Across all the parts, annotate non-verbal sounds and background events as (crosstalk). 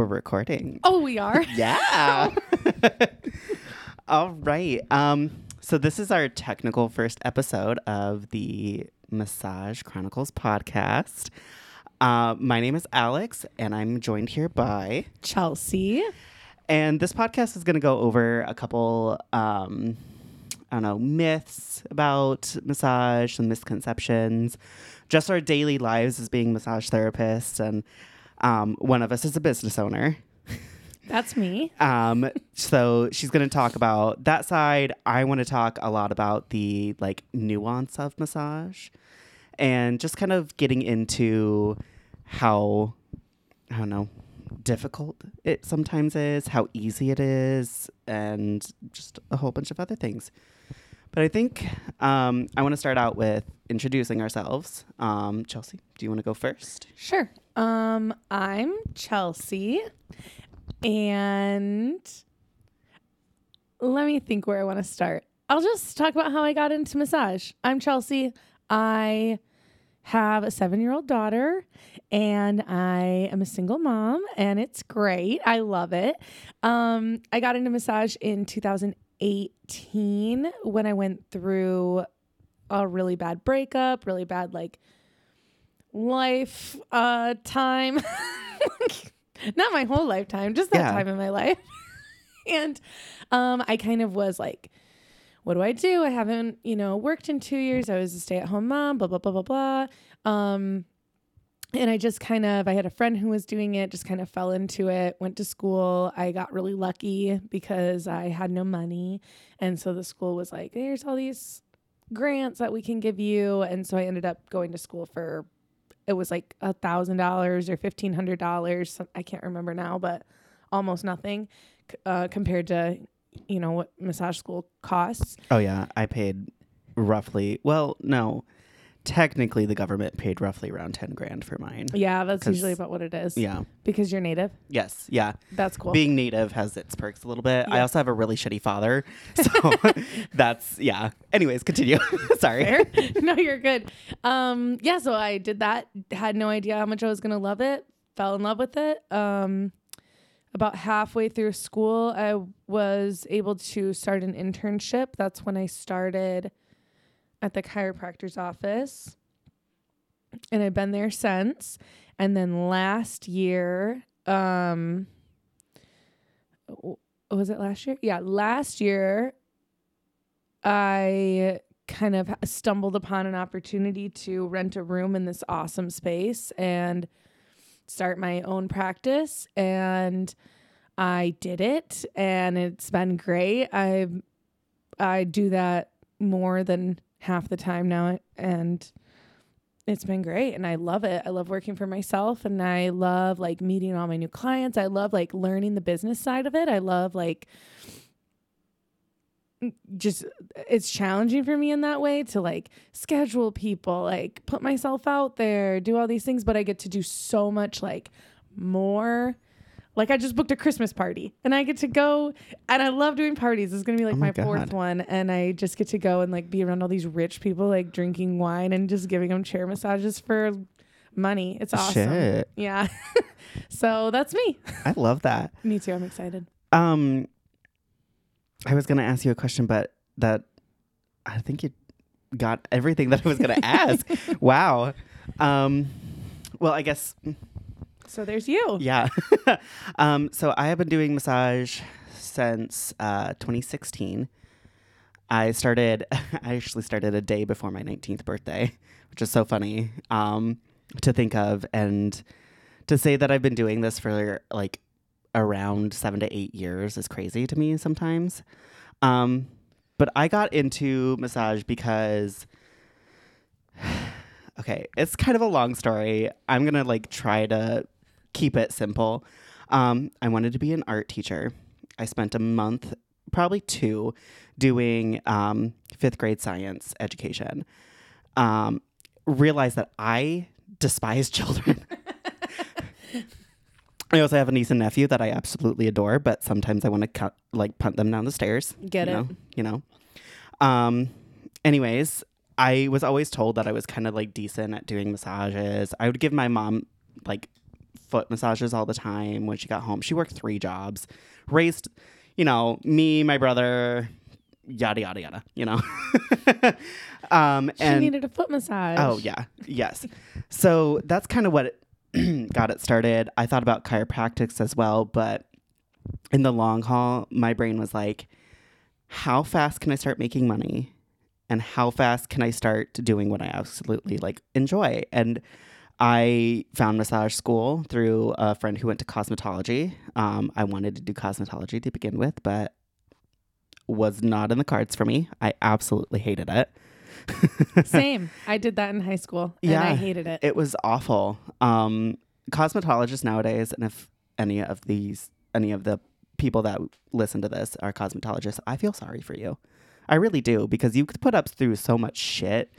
We're recording. Oh, we are. (laughs) Yeah. (laughs) All right. Um, so this is our technical first episode of the Massage Chronicles podcast. Uh, my name is Alex, and I'm joined here by Chelsea. And this podcast is going to go over a couple, um, I don't know, myths about massage, some misconceptions, just our daily lives as being massage therapists. And um, one of us is a business owner. That's me. Um, so she's going to talk about that side. I want to talk a lot about the like nuance of massage and just kind of getting into how, I don't know, difficult it sometimes is, how easy it is, and just a whole bunch of other things. But I think um, I want to start out with introducing ourselves. Um, Chelsea, do you want to go first? Sure. Um, I'm Chelsea, and let me think where I want to start. I'll just talk about how I got into massage. I'm Chelsea. I have a seven year old daughter and I am a single mom and it's great. I love it. Um, I got into massage in 2018 when I went through a really bad breakup, really bad like life uh time. (laughs) Not my whole lifetime, just that Yeah. time in my life. (laughs) and um I kind of was like what do I do? I haven't, you know, worked in two years. I was a stay at home mom, blah, blah, blah, blah, blah. Um, and I just kind of, I had a friend who was doing it, just kind of fell into it, went to school. I got really lucky because I had no money. And so the school was like, here's all these grants that we can give you. And so I ended up going to school for, it was like a thousand dollars or fifteen hundred dollars. I can't remember now, but almost nothing uh, compared to, you know, what massage school costs. Oh yeah, I paid roughly. Well, no, technically the government paid roughly around ten grand for mine. Yeah, that's usually about what it is. Yeah. Because you're native. Yes. Yeah. That's cool. Being native has its perks a little bit. I also have a really shitty father, (laughs) so (laughs) that's yeah. Anyways, continue. (laughs) Sorry. Fair. no, you're good. Um, yeah, so I did that. Had no idea how much I was gonna love it. Fell in love with it. Um, about halfway through school, I was able to start an internship. That's when I started at the chiropractor's office, and I've been there since. And then last year, um, was it last year? Yeah, last year I kind of stumbled upon an opportunity to rent a room in this awesome space and start my own practice and I did it and it's been great. I I do that more than half the time now and it's been great and I love it. I love working for myself and I love like meeting all my new clients. I love like learning the business side of it. I love like just it's challenging for me in that way to like schedule people, like put myself out there, do all these things, but I get to do so much like more. Like I just booked a Christmas party and I get to go and I love doing parties. It's gonna be like Oh my, my fourth one. And I just get to go and like be around all these rich people like drinking wine and just giving them chair massages for money. It's awesome. Shit. Yeah. (laughs) so that's me. I love that. (laughs) Me too. I'm excited. Um, I was gonna ask you a question, but that I think you got everything that I was gonna (laughs) ask. wow. Um, well, I guess So there's you. yeah. (laughs) um, so I have been doing massage since uh, 2016. I started. (laughs) I actually started a day before my 19th birthday, which is so funny um, to think of, and to say that I've been doing this for like around seven to eight years is crazy to me sometimes. Um, but I got into massage because. (sighs) Okay, it's kind of a long story. I'm gonna like try to keep it simple. Um, I wanted to be an art teacher. I spent a month, probably two, doing um, fifth grade science education. Um, realized that I despise (laughs) children. I also have a niece and nephew that I absolutely adore, but sometimes I want to cut like punt them down the stairs. Get you it. Know, you know. Um. Anyways, I was always told that I was kind of like decent at doing massages. I would give my mom like foot massages all the time when she got home. She worked three jobs, raised, you know, me, my brother, yada yada yada. You know. (laughs) um, She and needed a foot massage. Oh yeah, yes. So that's kind of what it (clears throat) got it started. I thought about chiropractics as well, but in the long haul, my brain was like, how fast can I start making money? And how fast can I start doing what I absolutely like enjoy? And I found massage school through a friend who went to cosmetology. Um, I wanted to do cosmetology to begin with, but was not in the cards for me. I absolutely hated it. (laughs) Same. I did that in high school and I hated it. It was awful. Um, cosmetologists nowadays, and if any of these, any of the people that listen to this are cosmetologists, I feel sorry for you. I really do because you could put up through so much shit,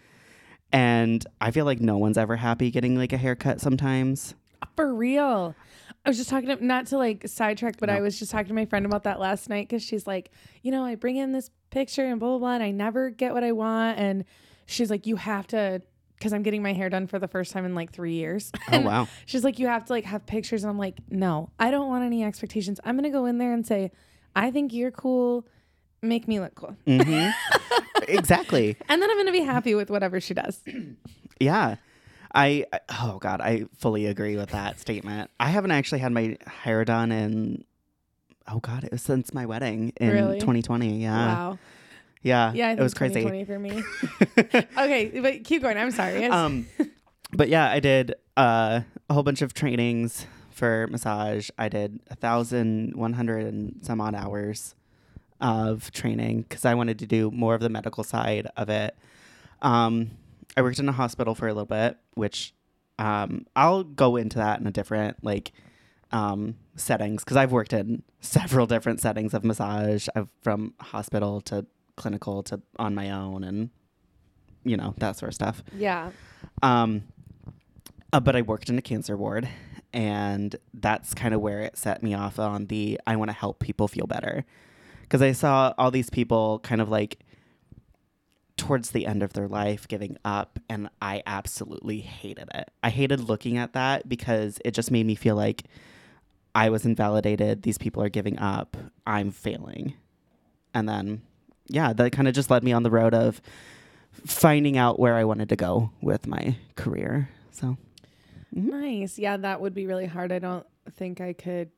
and I feel like no one's ever happy getting like a haircut. Sometimes, For real. I was just talking to, not to like sidetrack, but I was just talking to my friend about that last night because she's like, you know, I bring in this picture and blah, blah, blah, and I never get what I want. And she's like, you have to, because I'm getting my hair done for the first time in like three years. oh wow, She's like, you have to like have pictures. And I'm like, no, I don't want any expectations. I'm going to go in there and say, I think you're cool. Make me look cool. hmm exactly. (laughs) And then I'm going to be happy with whatever she does. (clears throat) Yeah. I, I oh god, I fully agree with that statement. I haven't actually had my hair done in oh god, it was since my wedding in Really? 2020. Yeah. Wow. Yeah. Yeah, it was crazy. 2020 for me. (laughs) okay, but keep going. I'm sorry. Um but yeah, I did uh, a whole bunch of trainings for massage. I did a thousand one hundred and some odd hours of training because I wanted to do more of the medical side of it. Um, I worked in a hospital for a little bit, which um, I'll go into that in a different like um, settings because I've worked in (laughs) several different settings of massage, I've, from hospital to clinical to on my own, and you know that sort of stuff. yeah. Um, uh, but I worked in a cancer ward, and that's kind of where it set me off on the I want to help people feel better. Because I saw all these people kind of like towards the end of their life giving up, and I absolutely hated it. I hated looking at that because it just made me feel like I was invalidated. These people are giving up. I'm failing. And then, yeah, that kind of just led me on the road of finding out where I wanted to go with my career. So, mm-hmm. Nice. Yeah, that would be really hard. I don't think I could.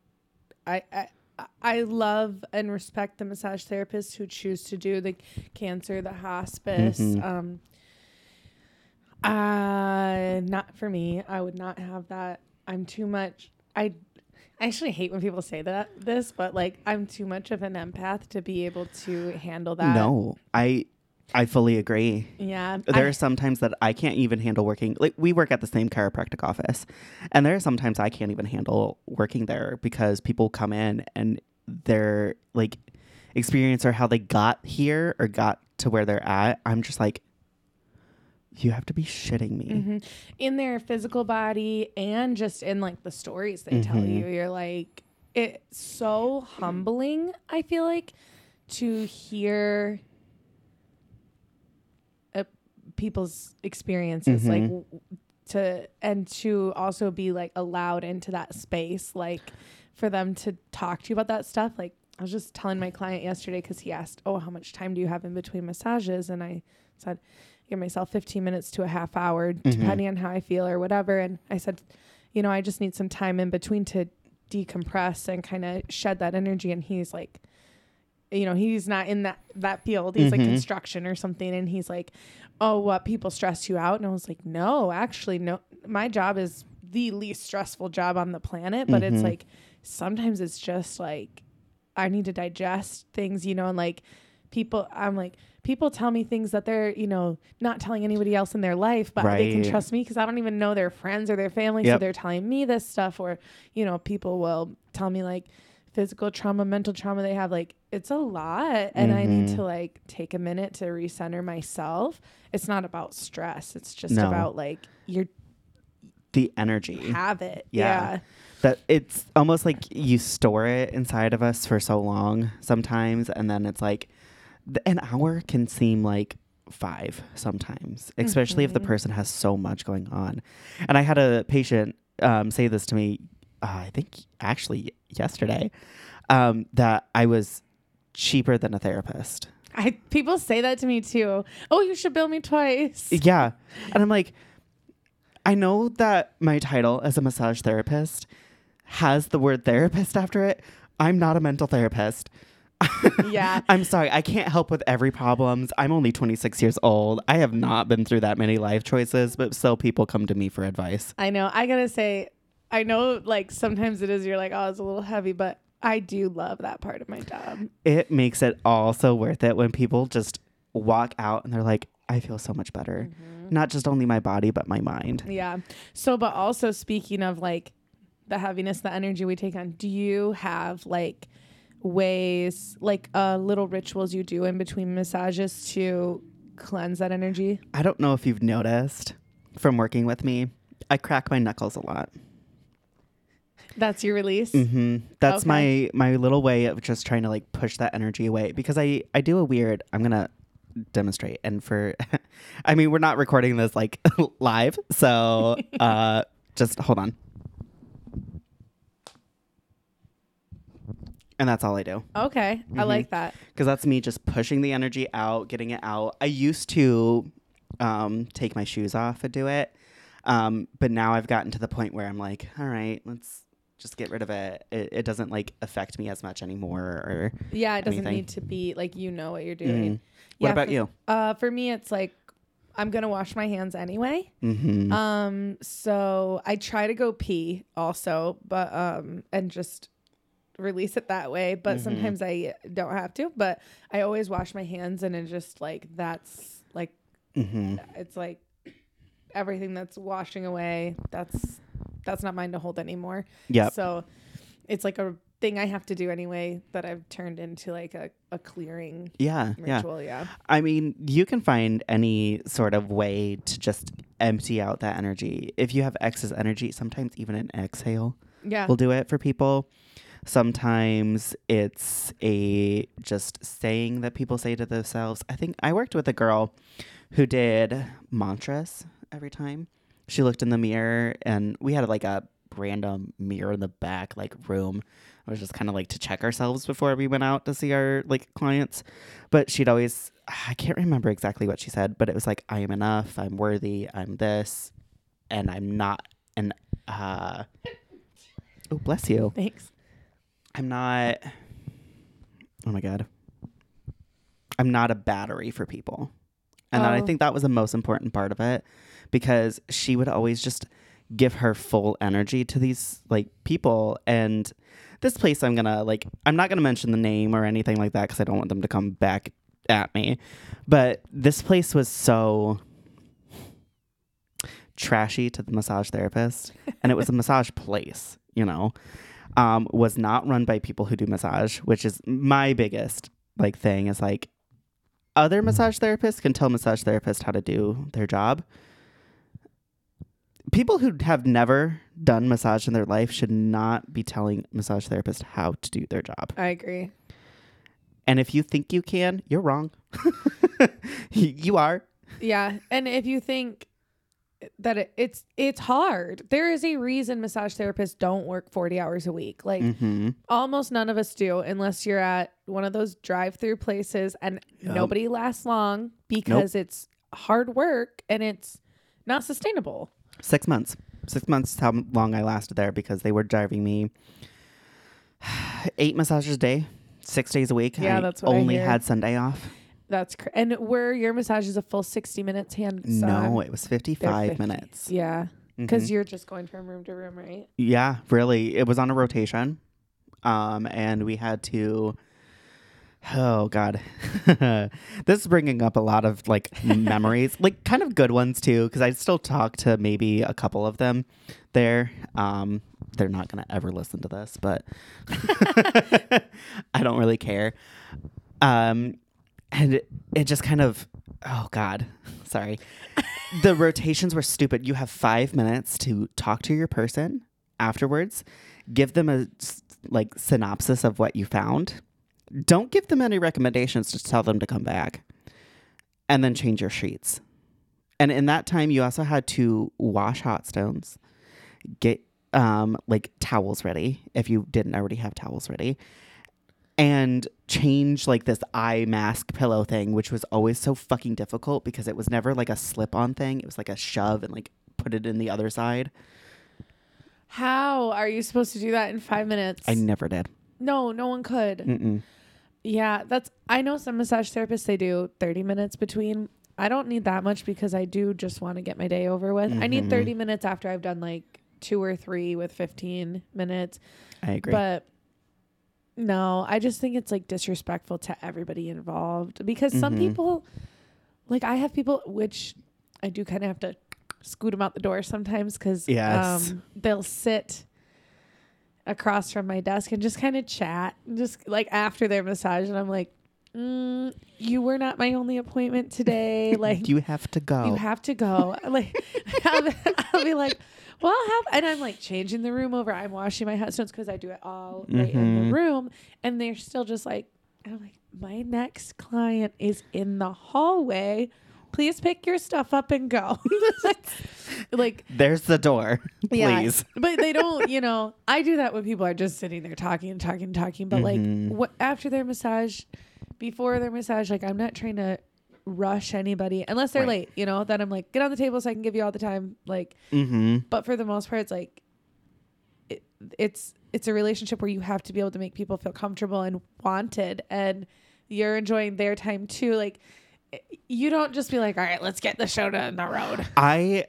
I I I love and respect the massage therapists who choose to do the cancer, the hospice. Mhm. Um, uh, not for me. I would not have that. I'm too much. I I actually hate when people say that this, but like I'm too much of an empath to be able to handle that. no, I I fully agree. Yeah. There I- are some times that I can't even handle working. Like we work at the same chiropractic office, and there are some times I can't even handle working there because people come in and their like experience or how they got here or got to where they're at. I'm just like, you have to be shitting me. Mhm. in their physical body and just in like the stories they tell Mhm. you you're like it's so humbling i feel like to hear people's experiences like Mhm. w- to and to also be like allowed into that space like for them to talk to you about that stuff. Like i was just telling my client yesterday because he asked oh how much time do you have in between massages? And i said give myself 15 minutes to a half hour depending on how i feel or whatever. And i said you know i just need some time in between to decompress and kind of shed that energy. And he's like you know he's not in that that field. He's like Mhm. construction or something. And he's like oh what people stress you out? And i was like no actually no. My job is the least stressful job on the planet but it's Mhm. like sometimes it's just like i need to digest things you know and like people i'm like people tell me things that they're you know not telling anybody else in their life but they can trust me because i don't even know their friends or their family so they're telling me this stuff. Or you know people will tell me like physical trauma mental trauma they have like it's a lot and i need Mhm. to like take a minute to recenter myself it's not about stress it's just No. about like your The energy. have it Yeah. yeah, that it's almost like you store it inside of us for so long sometimes and then it's like th- an hour can seem like five sometimes especially if the Mhm. person has so much going on and i had a patient um, say this to me. Uh, I think actually yesterday um, that I was cheaper than a therapist. I people say that to me too. Oh, you should bill me twice. Yeah, and I'm like, I know that my title as a massage therapist has the word therapist after it. I'm not a mental therapist. (laughs) Yeah. I'm sorry. I can't help with every problems. I'm only 26 years old. I have not been through that many life choices, but still people come to me for advice. I know. I gotta say, I know like sometimes it is you're like, oh, it's a little heavy, but I do love that part of my job. It makes it all so worth it when people just walk out and they're like, I feel so much better. Not just only my body, but my mind. Yeah. So, but also speaking of like the heaviness, the energy we take on, do you have like ways, like uh, little rituals you do in between massages to cleanse that energy? I don't know if you've noticed from working with me, I crack my knuckles a lot. That's your release. hmm That's Okay. my my little way of just trying to like push that energy away because I I do a weird. I'm gonna demonstrate and for, (laughs) I mean we're not recording this like (laughs) live, so (laughs) uh just hold on. And that's all I do Okay. I Mhm. like that. because that's me just pushing the energy out, getting it out. I used to um, take my shoes off and do it, um, but now I've gotten to the point where I'm like, all right, let's just get rid of it. It, it doesn't like affect me as much anymore. Or Yeah. It doesn't Anything. need to be like you know what you're doing. Mm. what Yeah, about for- you? Uh, for me, it's like I'm gonna wash my hands anyway. Mm-hmm. Um, so I try to go pee also, but um, and just release it that way. But Mhm. sometimes I don't have to. But I always wash my hands, and it just like that's like mm-hmm. it's like everything that's washing away. That's that's not mine to hold anymore. Yeah. So it's like a thing I have to do anyway that I've turned into like a, a clearing Yeah. Yeah. ritual. Yeah. I mean, you can find any sort of way to just empty out that energy. If you have excess energy, sometimes even an exhale Yeah. will do it for people. Sometimes it's a just saying that people say to themselves. I think I worked with a girl who did mantras every time. She looked in the mirror and we had like a random mirror in the back like room. It was just kind of like to check ourselves before we went out to see our like clients. But she'd always I can't remember exactly what she said, but it was like I am enough, I'm worthy, I'm this, and I'm not an uh Oh, bless you. Thanks. I'm not. Oh my god. I'm not a battery for people. And that I Oh. think that was the most important part of it because she would always just give her full energy to these like people and this place I'm to like I'm not to mention the name or anything like that cuz I don't want them to come back at me. But this place was so trashy to the massage therapist and it was a massage (laughs) place, you know um, was not run by people who do massage, which is my biggest like thing. Is like other massage therapists can tell massage therapists how to do their job. People who have never done massage in their life should not be telling massage therapists how to do their job. I agree. And if you think you can, you're wrong. (laughs) you are. Yeah, and if you think that it, it's it's hard, there is a reason massage therapists don't work 40 hours a week. Like Mm-hmm. almost none of us do unless you're at one of those drive-through places and Yep. nobody lasts long because it's hard work and it's not sustainable. Six months. Six months is how long I lasted there because they were driving me eight massages a day, six days a week. Yeah, I that's what I only hear. had Sunday off. That's cr- and were your massages a full 60 minutes hand no, it was 55 50. minutes. Yeah, because you're just going from room to room, right? yeah, really. It was on a rotation. Um, and we had to. Oh God, (laughs) this is bringing up a lot of like memories, (laughs) like kind of good ones too, because I still talk to maybe a couple of them there. Um, they're not gonna ever listen to this, but (laughs) I don't really care. Um, and it, it just kind of, oh God, sorry. the rotations were stupid. You have five minutes to talk to your person afterwards, give them a like synopsis of what you found. Don't give them any recommendations. Just tell them to come back, and then change your sheets. And in that time, you also had to wash hot stones, get um, like towels ready if you didn't already have towels ready, and change like this eye mask pillow thing, which was always so fucking difficult because it was never like a slip on thing. It was like a shove and like put it in the other side. How are you supposed to do that in five minutes? I never did. no, no one could. Mm-mm. Yeah, that's. I know some massage therapists they do thirty minutes between. I don't need that much because I do just want to get my day over with. I need Mhm. thirty minutes after I've done like two or three with fifteen minutes. I agree. But no, I just think it's like disrespectful to everybody involved because some Mhm. people, like I have people, which I do kind of have to scoot them out the door sometimes because Yes. um, they'll sit across from my desk and just kind of chat, just like after their massage, and I'm like, mm, "You were not my only appointment today. (laughs) Like you have to go. you have to go. (laughs) Like I'll, be- I'll be like, well, I'll have, and I'm like changing the room over. I'm washing my headstones because I do it all right in the room, and they're still just like, I'm like, my next client is in the hallway. Please pick your stuff up and go. (laughs) like, There's the door. (laughs) yeah, Please. but they don't. (laughs) You know, I do that when people are just sitting there talking and talking and talking. But Mhm. like, what after their massage, before their massage, like I'm not trying to rush anybody unless they're Right. late. You know, then I'm like, get on the table so I can give you all the time. Like, Mm-hmm. but for the most part, it's like, it, it's it's a relationship where you have to be able to make people feel comfortable and wanted, and you're enjoying their time too. Like, you don't just be like, all right, let's get the show down the road. (laughs) I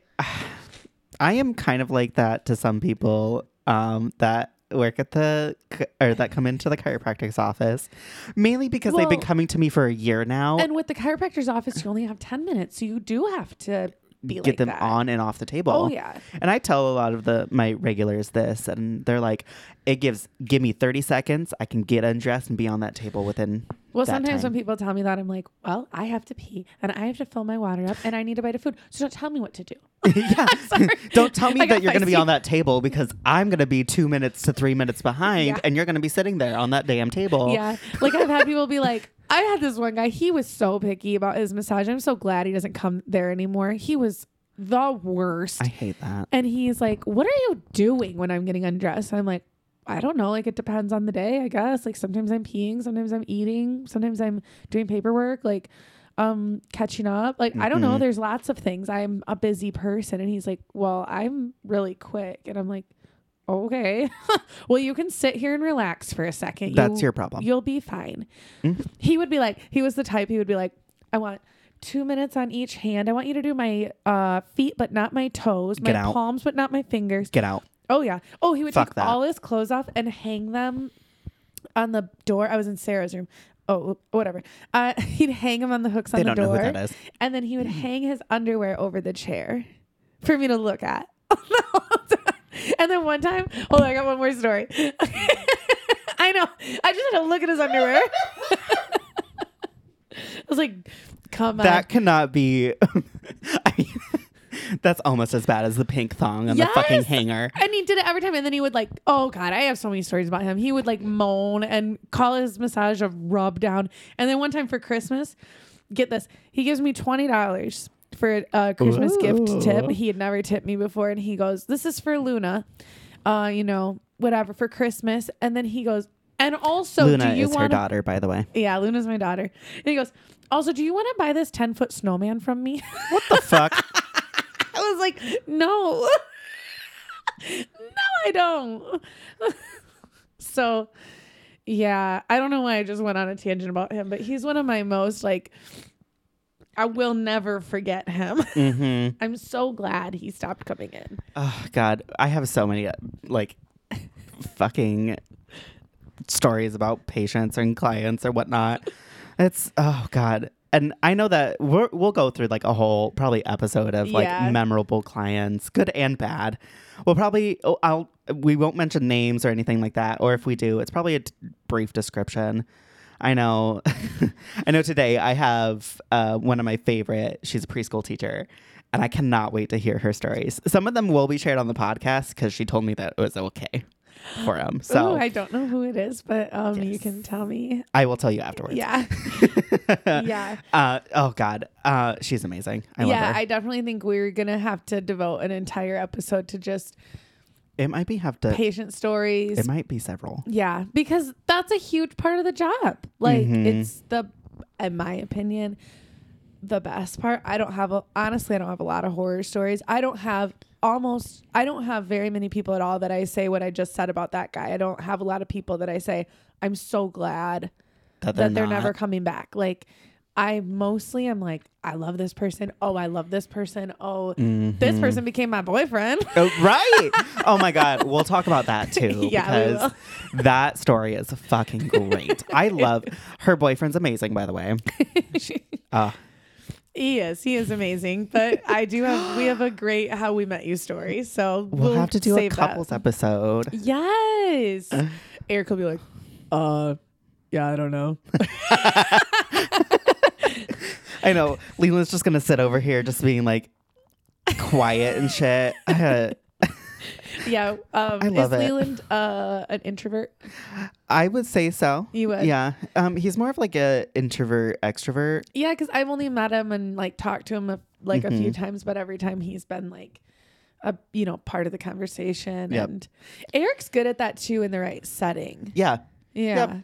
I am kind of like that to some people um, that work at the or that come into the chiropractic's office, mainly because they've been coming to me for a year now. And with the chiropractor's office, you only have 10 minutes. So you do have to be get like them that. on and off the table. Oh, yeah. And I tell a lot of the my regulars this, and they're like, "It gives give me thirty seconds. I can get undressed and be on that table within." Well, sometimes time. when people tell me that, I'm like, well, I have to pee and I have to fill my water up and I need a bite of food. So don't tell me what to do. (laughs) yeah, (laughs) Sorry. (laughs) don't tell me I that you're going to be on that table because I'm going to be two minutes to three minutes behind, Yeah. and you're going to be sitting there on that damn table. Yeah. Like I've had people be like, I had this one guy, he was so picky about his massage. I'm so glad he doesn't come there anymore. He was the worst. I hate that. and he's like, What are you doing when I'm getting undressed? I'm like, I don't know. Like, it depends on the day, I guess. Like, sometimes I'm peeing, sometimes I'm eating, sometimes I'm doing paperwork, like, um, catching up. Like, I don't know. Mhm. There's lots of things. I'm a busy person. And he's like, Well, I'm really quick. And I'm like, Okay. (laughs) well, you can sit here and relax for a second. That's You- your problem. You'll be fine. Mhm. He would be like, he was the type, he would be like, I want two minutes on each hand. I want you to do my uh, feet, but not my toes, my Get out. palms, but not my fingers. Get out. Oh, yeah. Oh, he would Fuck take that. all his clothes off and hang them on the door. I was in Sarah's room. Oh, whatever. Uh, (laughs) he'd hang them on the hooks They on the don't know door. who that is. And then he would (clears throat) hang his underwear over the chair for me to look at. (laughs) (laughs) and then one time, hold on, I got one more story. (laughs) I know. I just had to look at his underwear. (laughs) I was like, come on. That cannot be. I mean, that's almost as bad as the pink thong and the fucking hanger. And he did it every time. And then he would like, oh God, I have so many stories about him. He would like moan and call his massage a rub down. And then one time for Christmas, get this, he gives me $20 for a Christmas gift tip. He had never tipped me before. And he goes, this is for Luna, uh, you know, whatever, for Christmas. And then he goes, and also, Luna do you is her daughter, by the way. Yeah, Luna's my daughter. And he goes, also, do you want to buy this 10 foot snowman from me? What the fuck? (laughs) I was like, no, (laughs) no, I don't. (laughs) so, yeah, I don't know why I just went on a tangent about him, but he's one of my most like, I will never forget him. (laughs) hmm I'm so glad he stopped coming in. Oh God, I have so many like fucking stories about patients and clients or whatnot. It's oh God, and I know that we're, we'll go through like a whole probably episode of like Yeah. memorable clients, good and bad. We'll probably oh, I'll we won't mention names or anything like that, or if we do, it's probably a t- brief description. I know, (laughs) I know. Today I have uh, one of my favorite. She's a preschool teacher, and I cannot wait to hear her stories. Some of them will be shared on the podcast because she told me that it was okay for them. So Ooh, I don't know who it is, but um, you can tell me. I will tell you afterwards. Yeah, (laughs) yeah. Uh, oh God, uh, she's amazing. I yeah, love her. I definitely think we're gonna have to devote an entire episode to just It might be have to. patient stories. It might be several. Yeah, because that's a huge part of the job. Like Mhm. it's the in my opinion the best part. I don't have a honestly I don't have a lot of horror stories. I don't have almost I don't have very many people at all that I say what I just said about that guy. I don't have a lot of people that I say I'm so glad That they're, that they're never coming back. Like I mostly am like I love this person. Oh, I love this person. Oh, this Mhm. person became my boyfriend. Oh, (laughs) right. oh my God. We'll talk about that (laughs) too. Yeah, because that story is fucking great. (laughs) I love her boyfriend's amazing, by the way. Uh, He is. He is amazing. But I do have we have a great how we met you story. So we'll, have to do a save that. couples episode. Yes. Eric will be like, uh, yeah, I don't know. I know. Leland's just gonna sit over here just being like quiet and shit. (laughs) Yeah. Um, I love is it. Leland uh, an introvert? I would say so. You would? Yeah. Um, he's more of like a introvert extrovert. Yeah, because I've only met him and like talked to him a, like a few Mhm. times, but every time he's been like a you know part of the conversation. Yep. And Eric's good at that too in the right setting. Yeah. Yeah.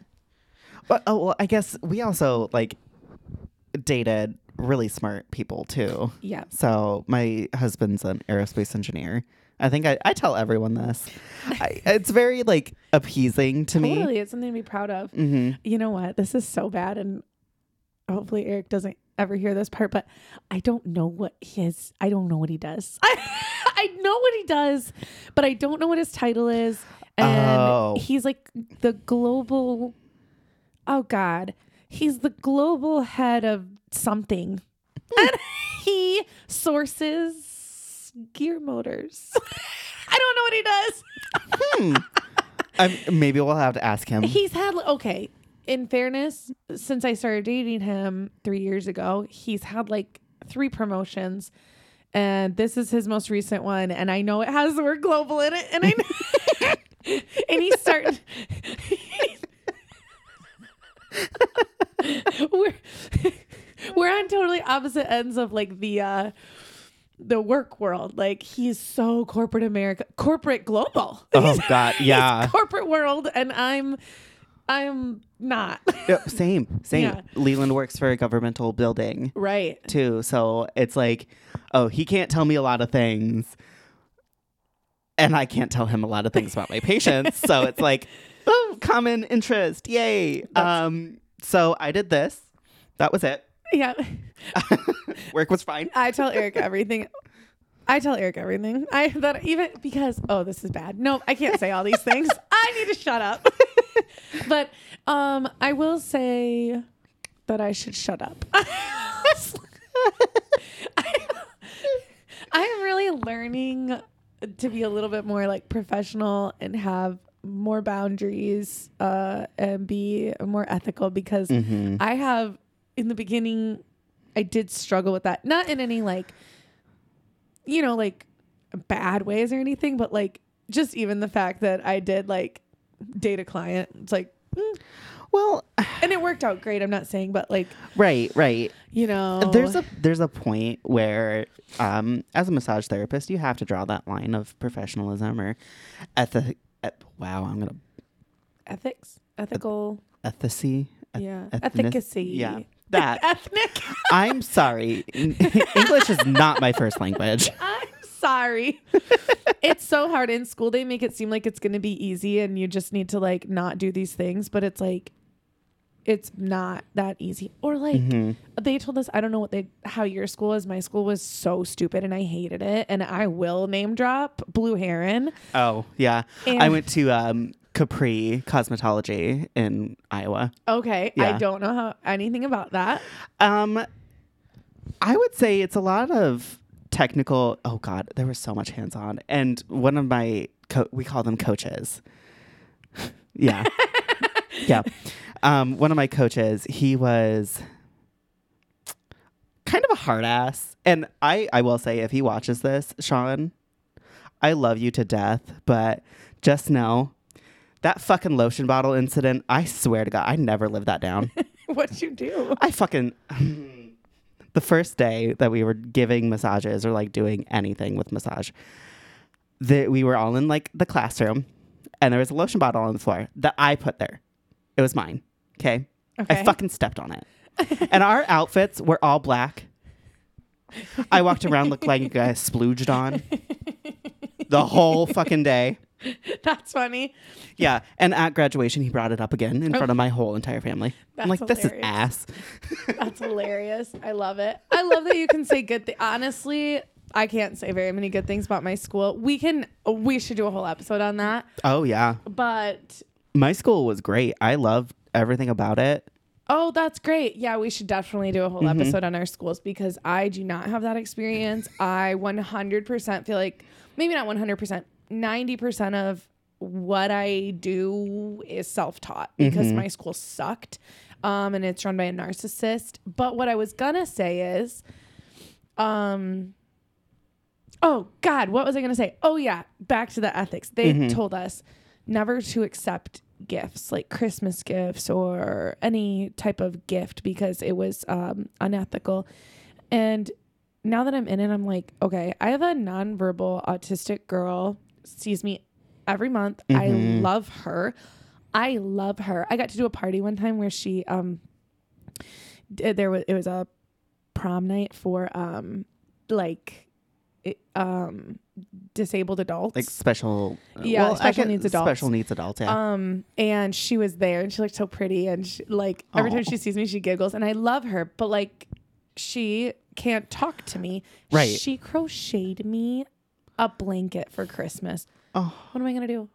But oh well, I guess we also like dated really smart people too. Yeah. So my husband's an aerospace engineer. I think I, I tell everyone this. I, it's very like appeasing to me. Totally. It's something to be proud of. hmm you know what? This is so bad, and hopefully Eric doesn't ever hear this part. But I don't know what his. I don't know what he does. I, (laughs) I know what he does, but I don't know what his title is. And Oh. he's like the global. Oh God, he's the global head of something, (laughs) and he sources gear motors. (laughs) I don't know what he does. Hmm. (laughs) Um, maybe we'll have to ask him. He's had okay. In fairness, since I started dating him three years ago, he's had like three promotions, and this is his most recent one. And I know it has the word global in it, and I know, and he's starting. (laughs) we're (laughs) we're on totally opposite ends of like the uh the work world. Like he's so corporate America, corporate global. oh God, (laughs) yeah. corporate world and I'm I'm not. Same, same. Yeah. Leland works for a governmental building right. too, so it's like, oh, he can't tell me a lot of things, and I can't tell him a lot of things about my patients. so it's like, oh, common interest, yay! Um, so I did this. That was it. Yeah. (laughs) Work was fine. I tell Eric everything. I tell Eric everything. I that even because oh this is bad. No, I can't say all these things. (laughs) I need to shut up. (laughs) but um I will say that I should shut up. I'm really learning to be a little bit more like professional and have more boundaries uh and be more ethical because Mm-hmm. I have in the beginning I did struggle with that. Not in any like you know, like bad ways or anything, but like just even the fact that I did like date a client. It's like mm, Well, (sighs) and it worked out great. I'm not saying, but like, right, right. you know There's a there's a point where, um, as a massage therapist, you have to draw that line of professionalism or ethic. Wow, I'm gonna ethics, ethical, ethicy. eth- yeah, efficacy. Yeah, (laughs) that. Ethnic. I'm sorry. (laughs) English is not my first language. (laughs) I'm sorry. it's so hard in school. They make it seem like it's going to be easy and you just need to like not do these things, but it's like it's not that easy. Or like Mhm. they told us I don't know what they how your school is. My school was so stupid and I hated it. And I will name drop Blue Heron. Oh yeah, I went to um, Capri Cosmetology in Iowa. Okay, I don't know how anything about that. Um, I would say it's a lot of technical. Oh God, there was so much hands on, and one of my co- we call them coaches. (laughs) yeah, (laughs) yeah. Um, one of my coaches, he was kind of a hard ass, and I I will say if he watches this, Sean, I love you to death, but just know. That fucking lotion bottle incident, I swear to God, I never lived that down. (laughs) What'd you do? I fucking (laughs) the first day that we were giving massages or like doing anything with massage, the, we were all in like the classroom, and there was a lotion bottle on the floor that I put there. It was mine. Okay. Okay. I fucking stepped on it. and our outfits were all black. I walked around looking like a guy splooged on the whole fucking day. (laughs) That's funny. Yeah. And at graduation, he brought it up again in front of my whole entire family. I'm That's like, this is hilarious. ass. That's hilarious. I love it. I love that you can say good things. Honestly, I can't say very many good things about my school. We can, we should do a whole episode on that. Oh, yeah. But My school was great. I loved everything about it. Oh, that's great. Yeah, we should definitely do a whole episode on our schools because I do not have that experience. I 100% feel like maybe not 100%, 90% of what I do is self-taught because my school sucked. Um, and it's run by a narcissist. But what I was gonna say is, um, oh God, what was I gonna say? Oh yeah, back to the ethics. They told us never to accept gifts like Christmas gifts or any type of gift because it was um, unethical. And now that I'm in it, I'm like, okay, I have a nonverbal autistic girl sees me every month. I love her. I love her. I got to do a party one time where she um did, there was it was a prom night for um like it, um disabled adults. Like special. Yeah, well, special needs adults. Special needs adults, yeah. Um, and she was there and she looked so pretty and she, like every Aw. time she sees me, she giggles and I love her, but like she can't talk to me. Right. She crocheted me a blanket for Christmas. oh, What am I gonna do?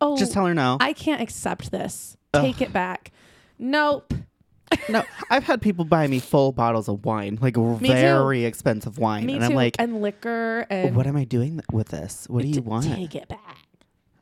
Oh, just tell her no. I can't accept this. Take it back. Nope. No, I've had people buy me full bottles of wine, like very expensive wine. Me and too. I'm like, and liquor and what am I doing th- with this? What do you want? take it back.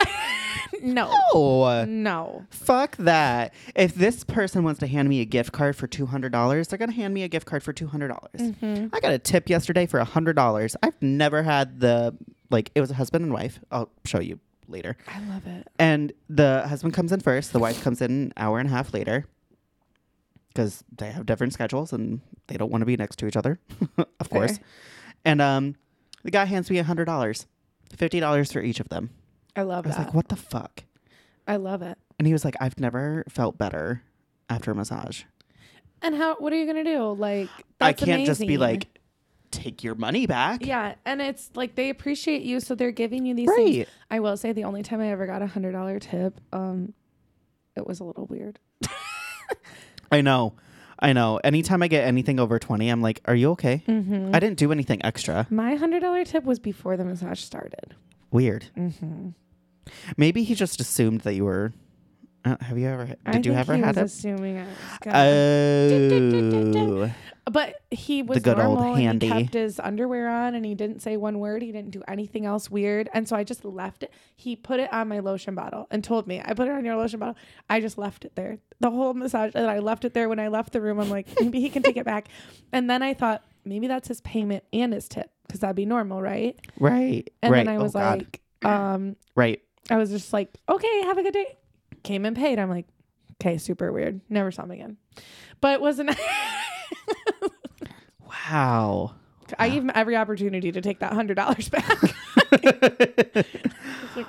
(laughs) no. Oh, No. fuck that. If this person wants to hand me a gift card for $200, they're going to hand me a gift card for $200. Mm-hmm. I got a tip yesterday for $100. I've never had the, like, it was a husband and wife. I'll show you later. I love it. And the husband comes in first, the wife comes in an hour and a half later because they have different schedules and they don't want to be next to each other, (laughs) of course. And um, the guy hands me a $100, $50 for each of them. I love it. I was that. like, what the fuck? I love it. And he was like, I've never felt better after a massage. And how? What are you gonna do? Like, I can't just be like, take your money back. Yeah, and it's like they appreciate you, so they're giving you these things. I will say the only time I ever got a hundred dollar tip, um, it was a little weird. (laughs) I know. I know. Anytime I get anything over 20, I'm like, are you okay? Mm-hmm. I didn't do anything extra. My hundred dollar tip was before the massage started. Weird. Mm-hmm. Maybe he just assumed that you were. Uh, have you ever? Did I you ever he had was it? assuming I was gonna. Oh, (laughs) But he was good old normal and he kept his underwear on and he didn't say one word. He didn't do anything else weird. And so I just left it. He put it on my lotion bottle and told me, I put it on your lotion bottle. I just left it there. The whole massage and I left it there when I left the room. I'm like, maybe he can take it back. (laughs) And then I thought, maybe that's his payment and his tip because that'd be normal, right? right. And right. then I Oh, was God. like, um, right. I was just like, okay, have a good day. Came and paid. I'm like, okay, super weird. Never saw him again. But it wasn't. (laughs) Wow. I gave him every opportunity to take that hundred dollars back. (laughs) (laughs)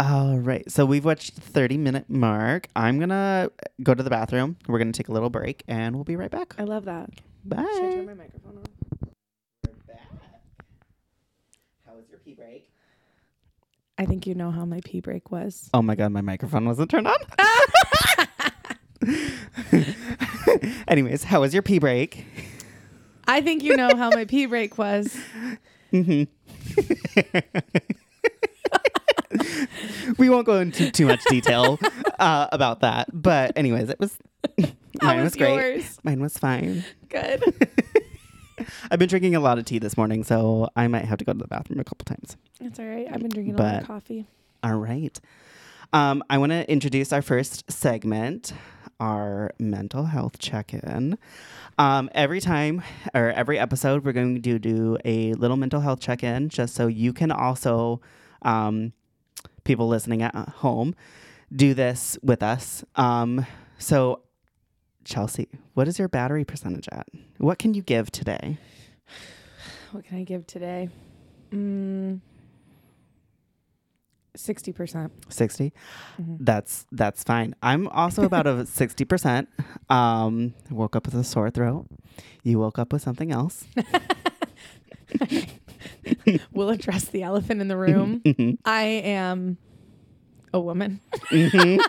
All right. So we've watched the 30 minute mark. I'm going to go to the bathroom. We're going to take a little break and we'll be right back. I love that. Bye. Should I turn my microphone on? How was your pee break? I think you know how my pee break was. Oh my God, my microphone wasn't turned on. (laughs) (laughs) Anyways, how was your pee break? I think you know how my pee break was. hmm we won't go into too much detail uh, about that. But anyways, it was How mine was, was, great. yours? Mine was fine. Good. (laughs) (laughs) I've been drinking a lot of tea this morning, so I might have to go to the bathroom a couple times. It's all right. I've been drinking a lot of coffee. All right. Um, I want to introduce our first segment, our mental health check in. Um, every time or every episode, we're going to do a little mental health check in just so you can also, um, people listening at home, do this with us. Um, so, Chelsea, what is your battery percentage at? What can you give today? What can I give today? Mm, Sixty percent. 60 Mhm. that's that's fine i'm also about a (laughs) 60% um woke up with a sore throat you woke up with something else (laughs) We'll address the elephant in the room. (laughs) Mhm. I am a woman, Mhm.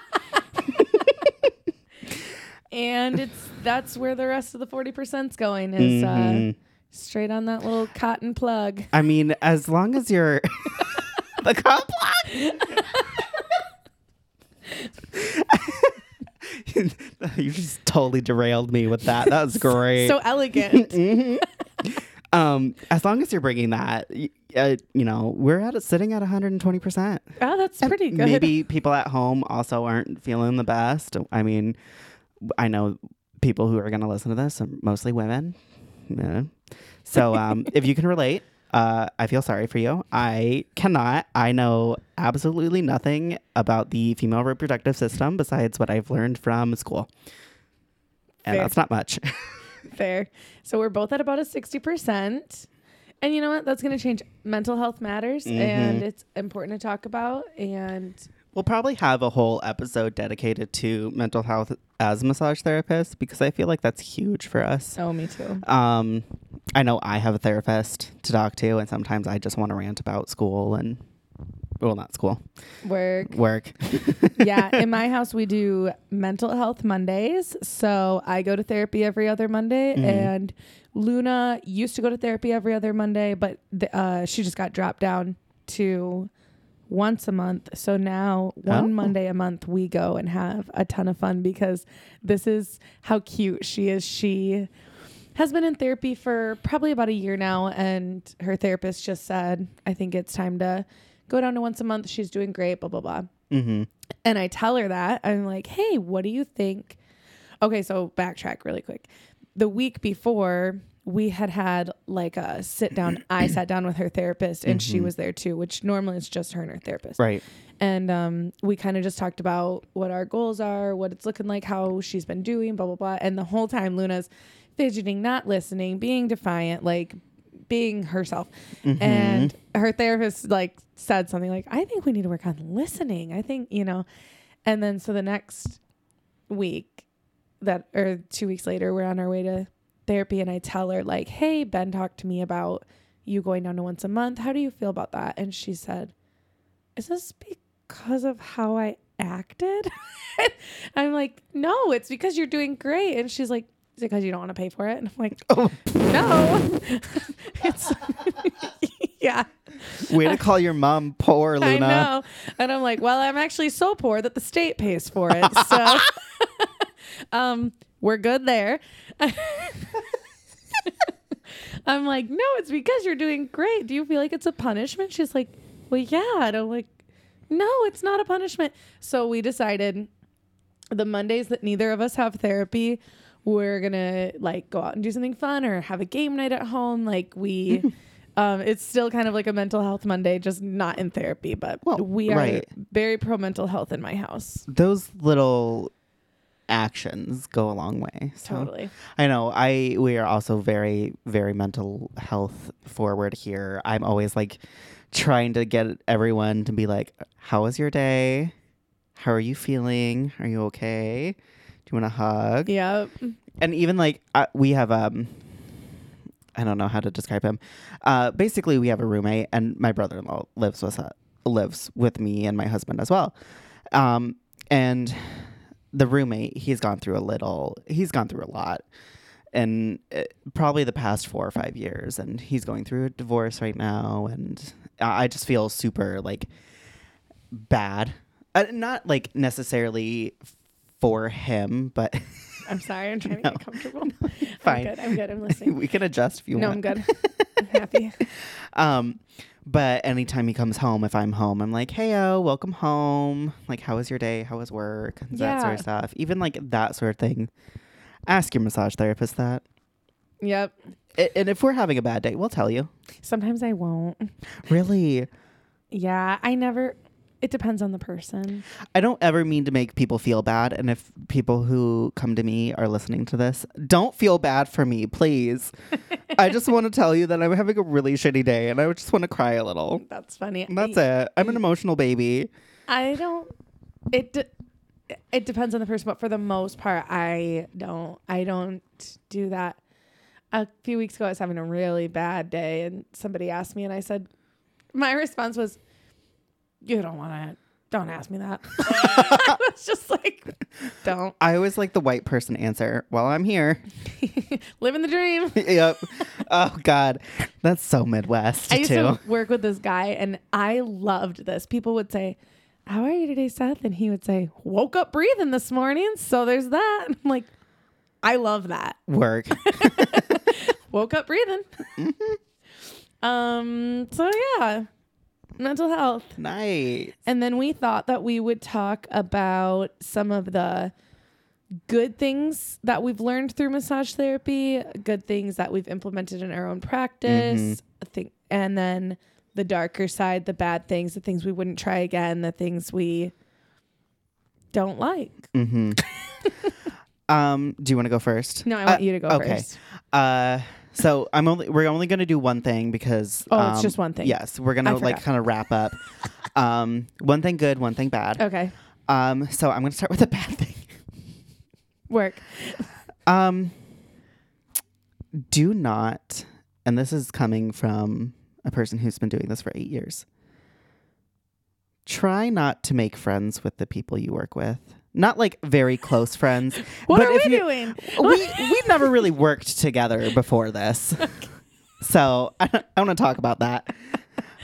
And it's (laughs) that's where the rest of the forty percent's going is uh, Mhm. straight on that little cotton plug. i mean as long as you're (laughs) the cop (laughs) you just totally derailed me with that that was great So elegant. Mhm. um as long as you're bringing that y- uh, you know we're at it sitting at 120% oh, that's pretty good. Maybe people at home also aren't feeling the best. I mean, I know people who are going to listen to this are mostly women. Yeah. So (laughs) um, if you can relate, uh, I feel sorry for you. I cannot. I know absolutely nothing about the female reproductive system besides what I've learned from school. And Fair. that's not much. (laughs) Fair. So we're both at about a 60%. And you know what? That's going to change. Mental health matters Mhm. and it's important to talk about. And we'll probably have a whole episode dedicated to mental health as a massage therapist because I feel like that's huge for us. oh, me too. Um, I know I have a therapist to talk to, and sometimes I just want to rant about school and, well, not school, Work. work. (laughs) yeah. (laughs) In my house, we do mental health Mondays. So I go to therapy every other Monday. Mhm. And Luna used to go to therapy every other Monday, but th- uh, she just got dropped down to once a month. So now one Oh. Monday a month we go and have a ton of fun because this is how cute she is. She has been in therapy for probably about a year now and her therapist just said, I think it's time to go down to once a month. She's doing great, blah blah blah. Mm-hmm. And I tell her that. I'm like, hey, what do you think? Okay, so backtrack really quick. The week before, we had had like a sit down. (clears throat) I sat down with her therapist and she Mhm. was there too, which normally it's just her and her therapist. Right. And um, we kind of just talked about what our goals are, what it's looking like, how she's been doing, blah, blah, blah. And the whole time, Luna's fidgeting, not listening, being defiant, like being herself. Mhm. And her therapist like said something like, I think we need to work on listening. I think, you know. And then so the next week that or two weeks later, we're on our way to therapy and I tell her, like, hey, Ben talked to me about you going down to once a month. How do you feel about that? And she said, Is this because of how I acted? (laughs) I'm like, No, it's because you're doing great. And she's like, Is it because you don't want to pay for it? And I'm like, Oh, No. (laughs) (laughs) it's yeah. way to call your mom poor, Luna. I know. And I'm like, well, I'm actually so poor that the state pays for it. So um we're good there. I'm like, no, it's because you're doing great. Do you feel like it's a punishment? She's like, well, yeah. And I'm like, no, it's not a punishment. So we decided the Mondays that neither of us have therapy, we're gonna like go out and do something fun or have a game night at home. Like we (laughs) um it's still kind of like a mental health Monday, just not in therapy, but Well, we are right. very pro mental health in my house. Those little actions go a long way. So Totally. I know. I we are also very very mental health forward here. I'm always like trying to get everyone to be like, "How was your day? How are you feeling? Are you okay? Do you want a hug?" Yep. And even like uh, we have um I don't know how to describe him. Uh basically we have a roommate and my brother-in-law lives with uh, lives with me and my husband as well. Um and the roommate, he's gone through a little, he's gone through a lot. And uh, probably the past 4 or 5 years and he's going through a divorce right now and I I just feel super like bad. Uh, not like necessarily for him, but (laughs) I'm sorry. I'm trying No. to get comfortable. (laughs) Fine. I'm good. I'm good. I'm listening. (laughs) we can adjust if you no, want. No, I'm good. I'm happy. Um, but anytime he comes home, if I'm home, I'm like, "Hey, oh, welcome home. Like, how was your day? How was work? And That sort of stuff. Even like that sort of thing. Ask your massage therapist that. Yep. And if we're having a bad day, we'll tell you. Sometimes I won't. Really? Yeah, I never it depends on the person. I don't ever mean to make people feel bad. And if people who come to me are listening to this, don't feel bad for me, please. (laughs) I just want to tell you that I'm having a really shitty day and I just want to cry a little. That's funny. That's it. I'm an emotional baby. I don't. It de- it depends on the person, but for the most part, I don't. I don't do that. A few weeks ago, I was having a really bad day, and somebody asked me, and I said, my response was, "You don't want to. Don't ask me that." (laughs) (laughs) I was just like, "Don't I always like the white person answer. Well, I'm here. (laughs) living the dream." yep. Oh God, that's so Midwest I used too. to work with this guy, and I loved this. People would say, "How are you today, Seth?" And he would say, "Woke up breathing this morning." So there's that. And I'm like, I love that. Work. Woke up breathing. um. So yeah, mental health. nice. And then we thought that we would talk about some of the good things that we've learned through massage therapy, good things that we've implemented in our own practice, I think, and then the darker side, the bad things, the things we wouldn't try again, the things we don't like. Mm-hmm. (laughs) um, do you want to go first? No, I want Uh, you to go okay. first. Uh, so I'm only we're only gonna do one thing because Oh, it's um, just one thing. Yes, we're I gonna like forgot. kind of wrap up. (laughs) um, one thing good, one thing bad. Okay. Um, so I'm gonna start with a bad thing. Work. Um, do not, and this is coming from a person who's been doing this for eight years. Try not to make friends with the people you work with. Not like very close friends. (laughs) What but are if we you- doing? (laughs) we we've never really worked together before this, (laughs) so I, I want to talk about that.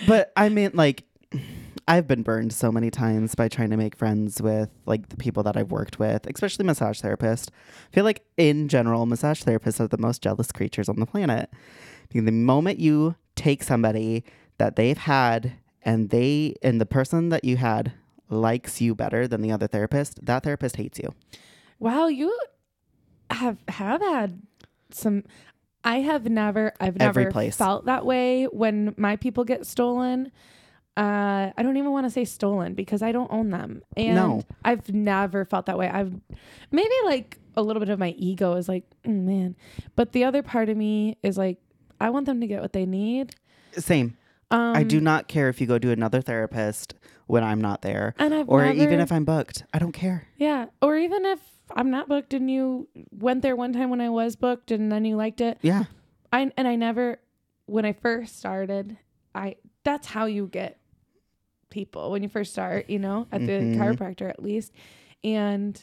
But I mean, like, I've been burned so many times by trying to make friends with like the people that I've worked with, especially massage therapists. I feel like in general, massage therapists are the most jealous creatures on the planet. The moment you take somebody that they've had and they and the person that you had likes you better than the other therapist, that therapist hates you. Wow, you have have had some. I have never, I've Every never place. felt that way when my people get stolen. Uh, I don't even want to say stolen because I don't own them, and No. I've never felt that way. I've maybe like a little bit of my ego is like, "Mm, man, but the other part of me is like, I want them to get what they need. Same. Um, I do not care if you go to another therapist when I'm not there, and I've or never, even if I'm booked. I don't care. yeah, or even if I'm not booked and you went there one time when I was booked and then you liked it. Yeah. I and I never when I first started, I that's how you get people when you first start, you know, at the Mhm. chiropractor at least. And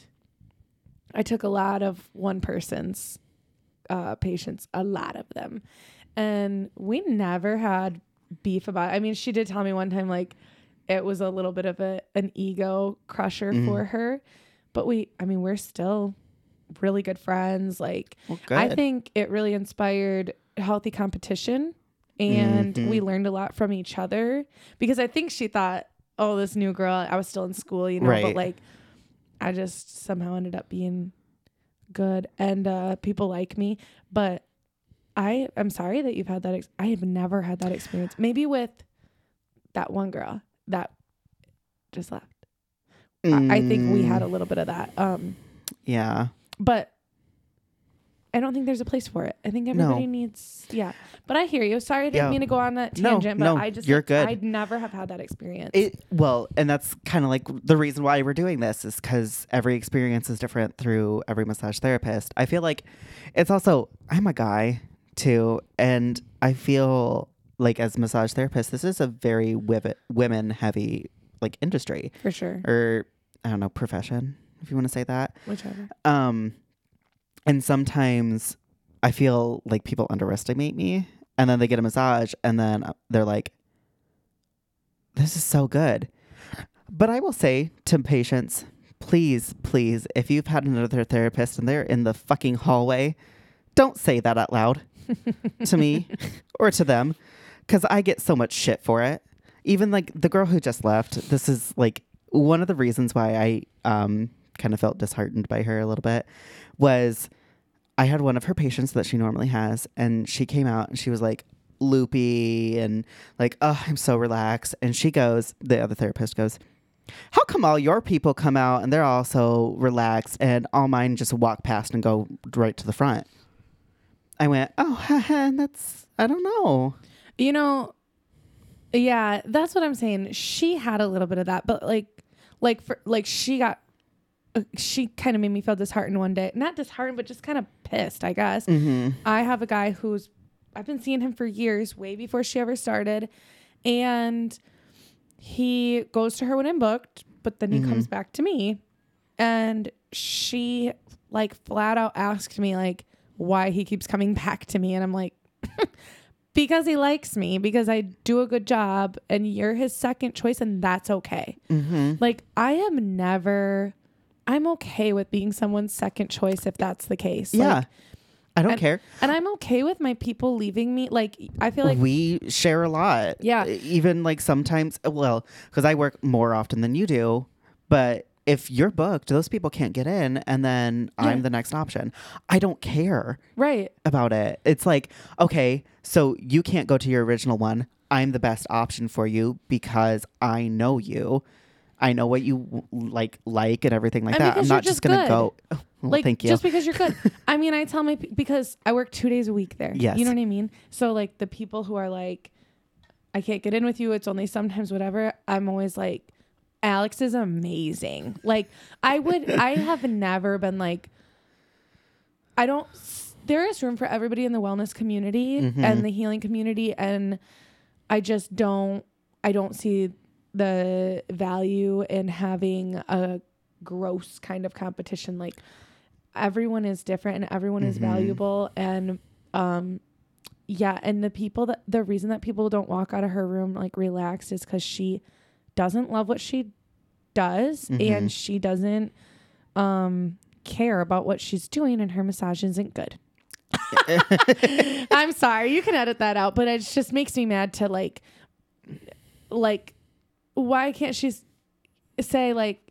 I took a lot of one person's uh patients, a lot of them. And we never had beef about it. I mean, she did tell me one time like it was a little bit of a an ego crusher Mhm. for her. But we I mean, we're still really good friends. Like Well, good. I think it really inspired healthy competition and Mhm. we learned a lot from each other because I think she thought, oh, this new girl, I was still in school, you know, Right. but like I just somehow ended up being good and uh, people like me. But I am sorry that you've had that. Ex- I have never had that experience. Maybe with that one girl that just left. I, I think we had a Mm, little bit of that. Um, Yeah. but I don't think there's a place for it. I think everybody needs, yeah. But I hear you. Sorry, I didn't Yeah. mean to go on that No, tangent, but no, I just you're good. I'd never have had that experience. It well, and that's kind of like the reason why we're doing this is because every experience is different through every massage therapist. I feel like it's also I'm a guy too, and I feel like as massage therapist, this is a very women heavy like industry for sure. or I don't know profession if you want to say that. Whichever. Um, and sometimes I feel like people underestimate me, and then they get a massage, and then they're like, "This is so good." But I will say to patients, please, please, if you've had another therapist and they're in the fucking hallway, don't say that out loud to me or to them, because I get so much shit for it. Even like the girl who just left, this is like one of the reasons why I um kind of felt disheartened by her a little bit was I had one of her patients that she normally has, and she came out and she was like loopy and like, oh, I'm so relaxed. And she goes, the other therapist goes, How come all your people come out and they're all so relaxed and all mine just walk past and go right to the front? I went, oh, (laughs) and that's, I don't know. You know, yeah, that's what I'm saying. She had a little bit of that, but like, like for like she got, uh, she kind of made me feel disheartened one day. Not disheartened, but just kind of pissed. I guess. Mm-hmm. I have a guy who's, I've been seeing him for years, way before she ever started, and he goes to her when I'm booked, but then he Mhm. comes back to me, and she like flat out asked me like why he keeps coming (laughs) back to me, and I'm like. (laughs) Because he likes me, because I do a good job, and you're his second choice, and that's okay. Mm-hmm. Like, I am never, I'm okay with being someone's second choice if that's the case. Yeah. Like, I don't and- care. and I'm okay with my people leaving me. Like, I feel like, we share a lot. Yeah. Even like sometimes, well, because I work more often than you do, but if you're booked, those people can't get in, and then Yeah. I'm the next option. I don't care right. about it. It's like, okay, so you can't go to your original one. I'm the best option for you because I know you. I know what you like, like, and everything like And that. I'm not just just gonna good. go. Well, like, thank you. just because you're good. (laughs) I mean, I tell my, pe- because I work two days a week there. Yes. You know what I mean? So, like, the people who are like, I can't get in with you, it's only sometimes whatever, I'm always like, Alex is amazing. Like, I would, I (laughs) have never been like, I don't, there is room for everybody in the wellness community Mhm. and the healing community. And I just don't, I don't see the value in having a gross kind of competition. Like, everyone is different and everyone is Mhm. valuable. And, um, yeah, and the people that the reason that people don't walk out of her room like relaxed is because she doesn't love what she does Mhm. and she doesn't um care about what she's doing and her massage isn't good. I'm sorry, you can edit that out, but it just makes me mad to like like why can't she say like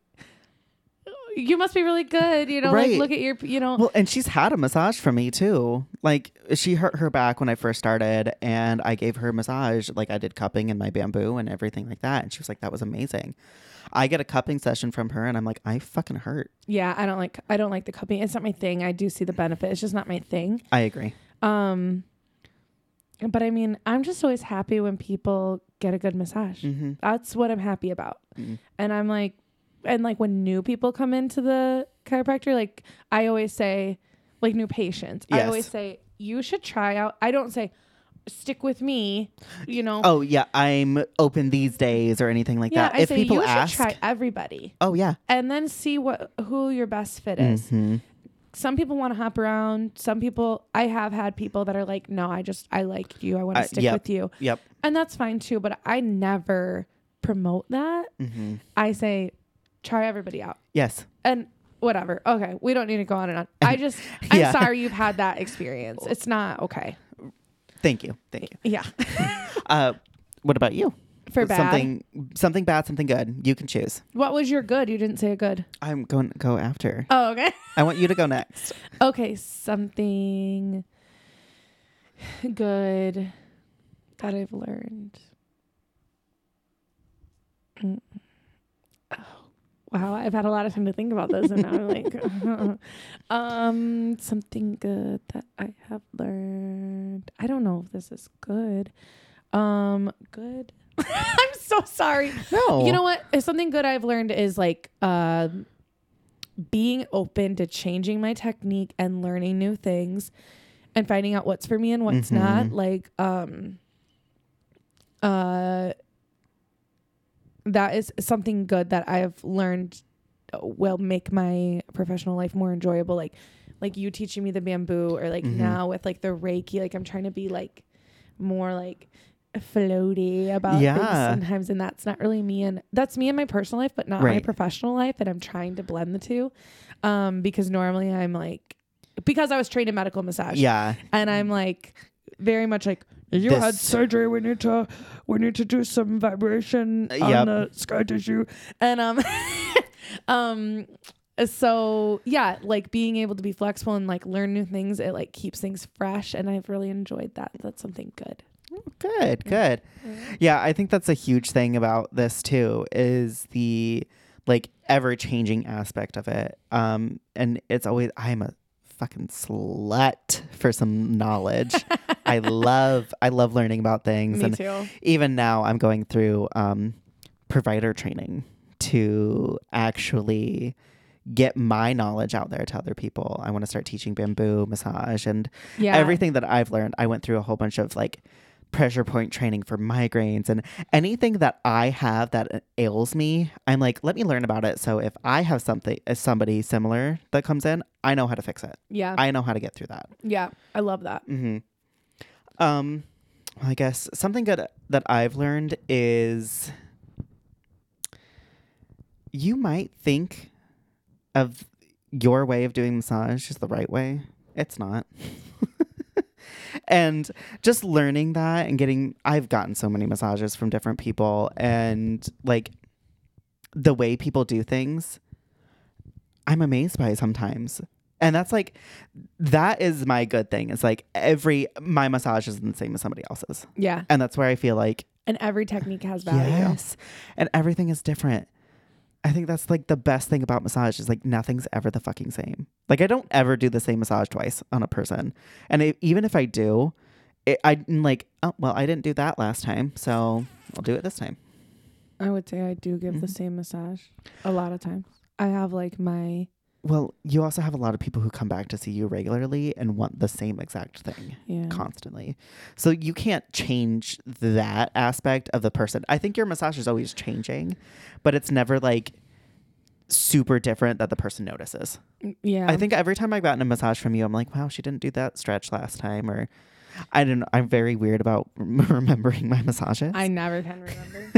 you must be really good, you know, Right. like look at your you know Well, and she's had a massage from me too. Like she hurt her back when I first started, and I gave her a massage. Like I did cupping and my bamboo and everything like that. And she was like, "That was amazing." I get a cupping session from her, and I'm like, "I fucking hurt." Yeah, I don't like I don't like the cupping. It's not my thing. I do see the benefit. It's just not my thing. I agree. Um but I mean, I'm just always happy when people get a good massage. Mm-hmm. That's what I'm happy about. Mhm. And I'm like and like when new people come into the chiropractor, like I always say like new patients. I Yes. always say you should try out. I don't say stick with me, you know. Oh yeah, I'm open these days or anything like yeah, that. I if say people you ask, should try everybody oh yeah, and then see what who your best fit is. Mhm. some people want to hop around. Some people, I have had people that are like, no, I just, I like you. I want to Uh, stick yep. with you. yep. And that's fine too. But I never promote that. hmm I say, try everybody out Yes. and whatever. Okay. We don't need to go on and on. I just, (laughs) I'm Yeah. sorry you've had that experience. It's not okay. Thank you. Thank you. Yeah. (laughs) Uh, what about you? For bad. Something, something bad, something good. You can choose. What was your good? You didn't say a good. I'm going to go after. Oh, okay. (laughs) I want you to go next. Okay. Something good that I've learned. Mm. Wow, I've had a lot of time to think about this, and now I'm like, (laughs) um, something good that I have learned. I don't know if this is good. Um, good. (laughs) I'm so sorry. No. You know what? If something good I've learned is like um being open to changing my technique and learning new things and finding out what's for me and what's not. Mhm. Like um uh that is something good that I've learned will make my professional life more enjoyable. Like like you teaching me the bamboo or like Mhm. now with like the Reiki, like I'm trying to be like more like floaty about things sometimes and that's not really me and that's me in my personal life but not my professional life and I'm trying to blend the two um because normally I'm like because I was trained in medical massage Yeah. and I'm like very much like you This- had surgery we need to we need to do some vibration Uh, on the scar tissue. And um (laughs) um so yeah like being able to be flexible and like learn new things it like keeps things fresh and I've really enjoyed that. That's something good. Good, good. Yeah, I think that's a huge thing about this too is the like ever changing aspect of it. Um and it's always I'm a fucking slut for some knowledge. I (laughs) love I love learning about things Me and too. even now I'm going through um provider training to actually get my knowledge out there to other people. I want to start teaching bamboo massage and Yeah. everything that I've learned, I went through a whole bunch of like pressure point training for migraines and anything that I have that ails me, I'm like, let me learn about it. So if I have something, if somebody similar that comes in, I know how to fix it. Yeah. I know how to get through that. yeah. I love that. Mm-hmm. Um, I guess something good that I've learned is you might think of your way of doing massage is the right way. It's not. And just learning that and getting I've gotten so many massages from different people and like the way people do things I'm amazed by sometimes. And that's like that is my good thing. It's like every my massage isn't the same as somebody else's. Yeah. And that's where I feel like And every technique has value. yes. And everything is different. I think that's like the best thing about massage is like nothing's ever the fucking same. Like I don't ever do the same massage twice on a person. And it, even if I do, it, I'm like, oh, well, I didn't do that last time, so I'll do it this time. I would say I do give the Mhm. same massage a lot of times. I have like my Well, you also have a lot of people who come back to see you regularly and want the same exact thing. yeah. constantly. So you can't change that aspect of the person. I think your massage is always changing, but it's never like super different that the person notices. Mm, yeah. I think every time I've gotten a massage from you, I'm like, wow, she didn't do that stretch last time, or I don't know. I'm very weird about (laughs) remembering my massages. I never can remember.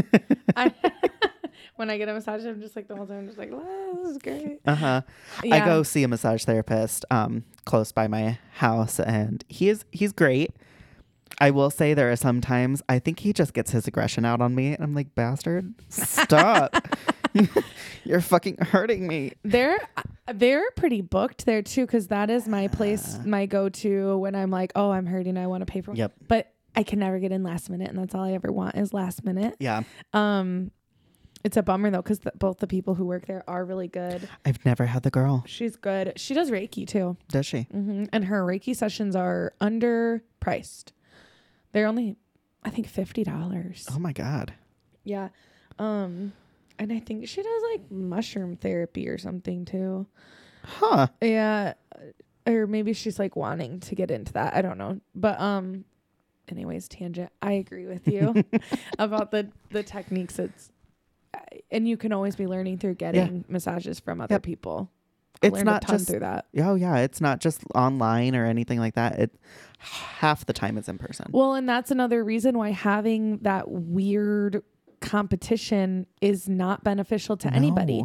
(laughs) I, (laughs) when I get a massage, I'm just like the whole time, I'm just like, wow, this is great. uh huh. Yeah. I go see a massage therapist um close by my house and he is he's great. I will say there are some times I think he just gets his aggression out on me and I'm like, bastard, stop. (laughs) (laughs) You're fucking hurting me. They're they're pretty booked there too, because that is my place, my go to when I'm like, oh, I'm hurting, I want to pay for. Yep. But I can never get in last minute, and that's all I ever want is last minute. Yeah. Um, it's a bummer though, because both the people who work there are really good. I've never had the girl. She's good. She does Reiki too, Does she? Mm-hmm. and her Reiki sessions are underpriced. They're only, I think, fifty dollars. Oh my god. Yeah. Um, and I think she does like mushroom therapy or something too. Huh. Yeah. Or maybe she's like wanting to get into that. I don't know. But um anyways, tangent. I agree with you (laughs) about the the techniques it's and you can always be learning through getting massages from other Yep. people. I It's not a ton just through that. Oh yeah, it's not just online or anything like that. It half the time it's in person. Well, and that's another reason why having that weird competition is not beneficial to anybody.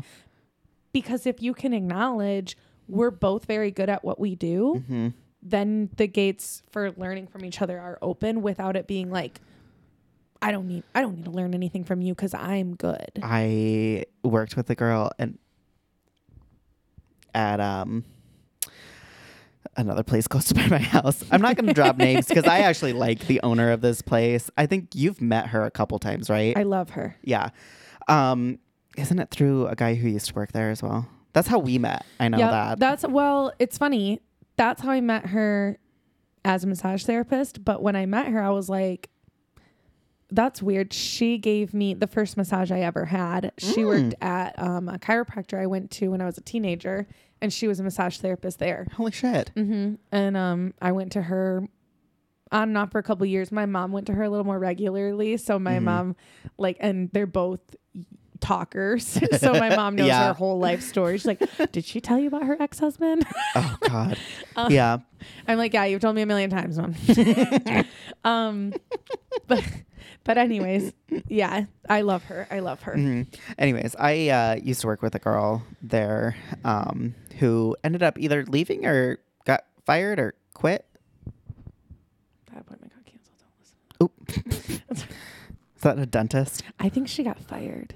Because if you can acknowledge we're both very good at what we do, Mhm. then the gates for learning from each other are open without it being like I don't need I don't need to learn anything from you cuz I'm good. I worked with a girl and at um another place (laughs) close to by my house. I'm not going to drop names because I actually (laughs) like the owner of this place. I think you've met her a couple times, right? I love her. yeah. Um isn't it through a guy who used to work there as well? That's how we met. I know yeah, that. that's well, it's funny. That's how I met her as a massage therapist, but when I met her I was like that's weird. She gave me the first massage I ever had. She Mm. worked at um, a chiropractor I went to when I was a teenager, and she was a massage therapist there. Holy shit. hmm And um, I went to her on and off for a couple years. My mom went to her a little more regularly. So my Mhm. mom, like, and they're both talkers. (laughs) so my mom knows Yeah. her whole life story. She's like, (laughs) Did she tell you about her ex husband? Oh god. (laughs) Uh, yeah. I'm like, Yeah, you've told me a million times, mom. um, but, but, anyways, yeah, I love her. I love her. hmm Anyways, I uh, used to work with a girl there um, who ended up either leaving or got fired or quit. That appointment got canceled. Don't listen. Oop. (laughs) Is that a dentist? I think she got fired.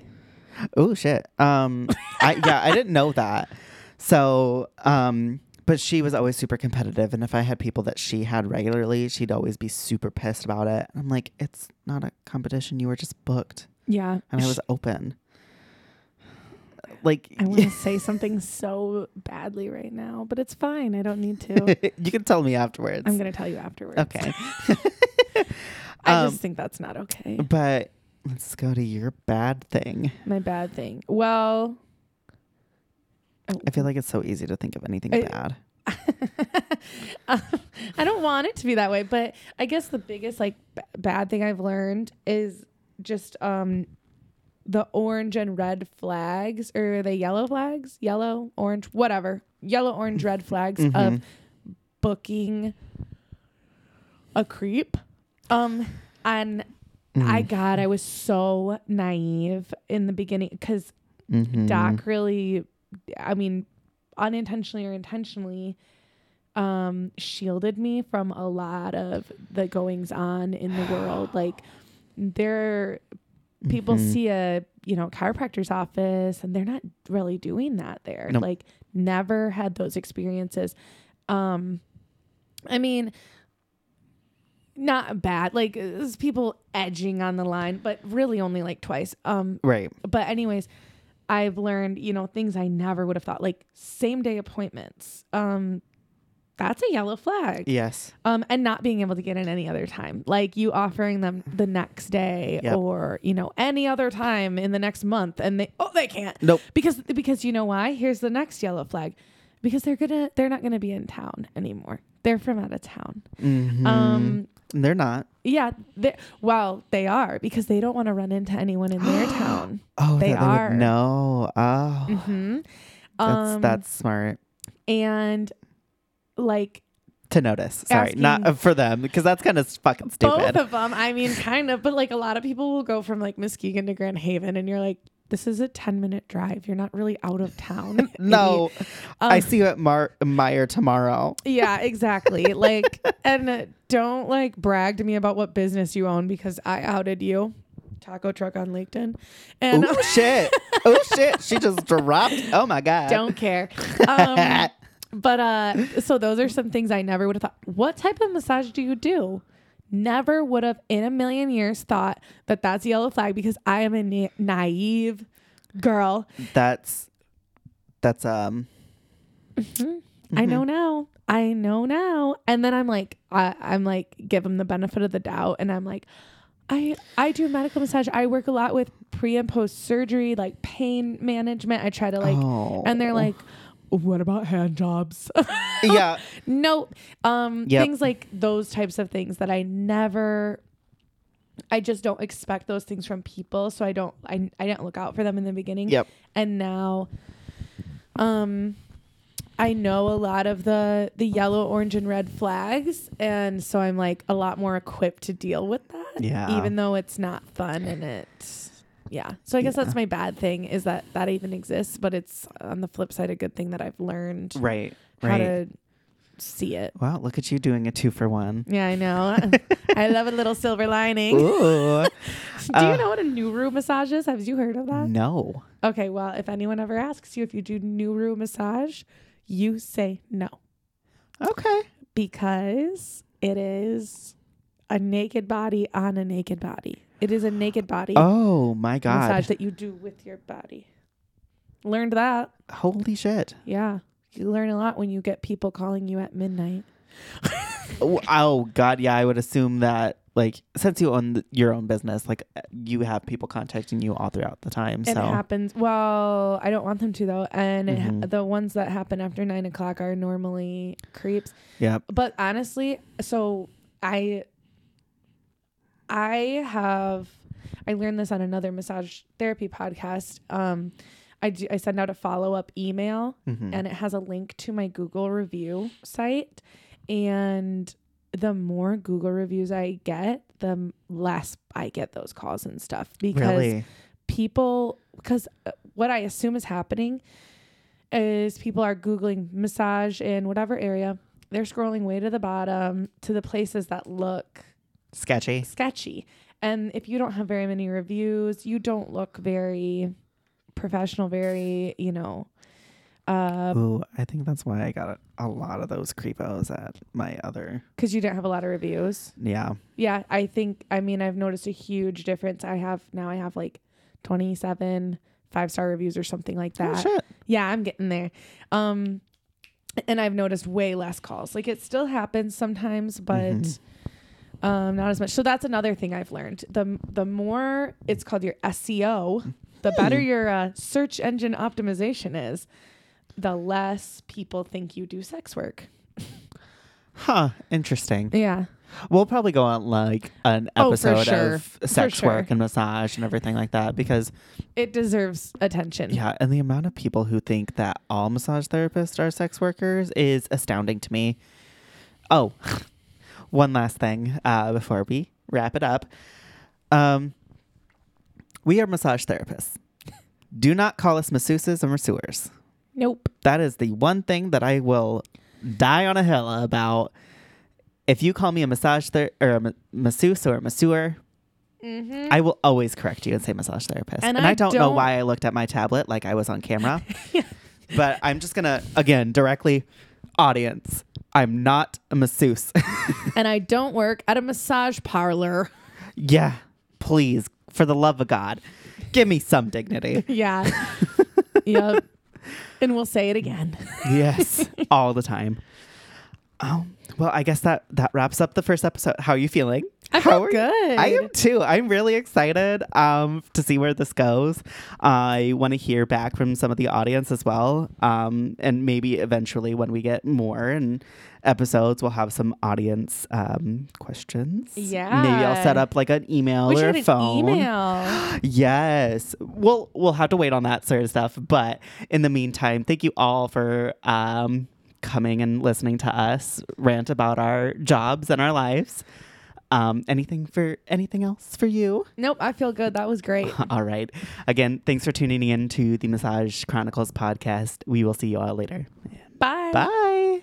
Oh shit. Um, I yeah, I didn't know that. So, um, But she was always super competitive, and if I had people that she had regularly, she'd always be super pissed about it. And I'm like, it's not a competition. You were just booked, Yeah. and I was open. Like, I want to (laughs) say something so badly right now, but it's fine. I don't need to. (laughs) you can tell me afterwards. I'm going to tell you afterwards. okay. (laughs) I Um, just think that's not okay. But let's go to your bad thing. My bad thing. Well, I feel like it's so easy to think of anything I- bad. (laughs) Um, I don't want it to be that way, but I guess the biggest like b- bad thing I've learned is just um the orange and red flags or are they yellow flags? Yellow, orange, whatever. Yellow, orange, red flags of Mhm. booking a creep. Um and I Mhm. God, I was so naive in the beginning because Mhm. Doc really, I mean, unintentionally or intentionally, um, shielded me from a lot of the goings on in the world. (gasps) Like, there, people Mhm. see a you know chiropractor's office, and they're not really doing that there. Nope. Like, never had those experiences. Um, I mean. Not bad, like there's people edging on the line, but really only like twice. Um, Right. but anyways i've learned you know things i never would have thought like same day appointments um that's a yellow flag Yes. um and not being able to get in any other time like you offering them the next day Yep. or you know any other time in the next month and they oh they can't Nope. because because you know why here's the next yellow flag because they're gonna they're not gonna be in town anymore they're from out of town Mhm. um they're not. Yeah they well they are because they don't want to run into anyone in their (gasps) town Oh, They are. No. Oh, hmm that's um, that's smart and like to notice. Sorry, not uh, for them because that's kind of fucking stupid. both of them. I mean, kind of, but like a lot of people will go from like Muskegon to Grand Haven, and you're like, this is a ten minute drive. You're not really out of town. (laughs) no, Um, I see you at Mar- Meijer tomorrow. Yeah, exactly. (laughs) like, and don't like brag to me about what business you own because I outed you. Taco truck on Laketon, and oh shit! (laughs) Oh shit! She just dropped. Oh my god! don't care. Um, but uh, so those are some things I never would have thought. What type of massage do you do? Never would have in a million years thought that that's a yellow flag because I am a na- naive girl. That's that's um. I Mm-hmm. know now. I know now. And then I'm like, I, I'm like, give them the benefit of the doubt, and I'm like. I, I do medical massage. I work a lot with pre and post surgery, like pain management. I try to like, oh. and they're like, what about hand jobs? (laughs) yeah. no um Yep. things like those types of things that i never i just don't expect those things from people so i don't i, I didn't look out for them in the beginning Yep. and now um i know a lot of the the yellow orange and red flags and so i'm like a lot more equipped to deal with that Yeah. even though it's not fun and it yeah so i guess Yeah. that's my bad thing is that that even exists but it's on the flip side a good thing that i've learned Right. how Right. to see it Wow, look at you doing a two for one. yeah, I know. (laughs) I love a little silver lining. Ooh. (laughs) Do Uh, you know what a Nuru massage is? Have you heard of that? no. Okay, well, if anyone ever asks you if you do Nuru massage, you say no Okay. because it is a naked body on a naked body. It is a naked body Oh my god. massage that you do with your body. Learned that. Holy shit. Yeah. You learn a lot when you get people calling you at midnight. (laughs) Oh, oh god, yeah, I would assume that like since you own your own business, like uh, you have people contacting you all throughout the time. It happens. Well, I don't want them to though, and it ha- the ones that happen after nine o'clock are normally creeps. yep. But honestly, so I, I have, I learned this on another massage therapy podcast. Um, I do, I send out a follow up email, Mhm. and it has a link to my Google review site, and the more Google reviews I get, the less I get those calls and stuff because really? people because uh, what I assume is happening is people are googling massage in whatever area. They're scrolling way to the bottom to the places that look Sketchy. sketchy. And if you don't have very many reviews, you don't look very professional, very, you know, Uh, Ooh, I think that's why I got a, a lot of those creepos at my other. because you didn't have a lot of reviews. Yeah. Yeah, I think I mean I've noticed a huge difference. I have now I have like 27 five star reviews or something like Oh, that. shit. Yeah, I'm getting there. Um and I've noticed way less calls. Like it still happens sometimes, but Mhm. Um not as much. So that's another thing I've learned. The the more it's called your SEO, the better Hmm. your uh, search engine optimization is, the less people think you do sex work. Huh. Interesting. Yeah. We'll probably go on like an Oh, for episode sure. of sex sure. work and massage and everything like that because It deserves attention. yeah, and the amount of people who think that all massage therapists are sex workers is astounding to me. Oh, one last thing uh, before we wrap it up. Um, we are massage therapists. Do not call us masseuses or masseurs. Nope. That is the one thing that I will die on a hill about. If you call me a massage ther- or a ma- masseuse or a masseur, Mm-hmm. I will always correct you and say massage therapist. And And, I, I don't, know don't- why I looked at my tablet like I was on camera. (laughs) Yeah. But I'm just gonna again directly audience. I'm not a masseuse. (laughs) and I don't work at a massage parlor. yeah, please, for the love of God, give me some dignity. (laughs) Yeah. yep. And we'll say it again. yes, all the time. Oh well, I guess that that wraps up the first episode. How are you feeling? I How are- good. I am too. I'm really excited um, to see where this goes. I want to hear back from some of the audience as well, um, and maybe eventually when we get more and episodes, we'll have some audience um, questions. Yeah. maybe I'll set up like an email We or a phone. email. (gasps) Yes. We'll we'll have to wait on that sort of stuff. But in the meantime, thank you all for um, coming and listening to us rant about our jobs and our lives. Um, anything for anything else for you? Nope, I feel good. That was great. (laughs) all right. Again, thanks for tuning in to the Massage Chronicles podcast. We will see you all later. Bye. Bye.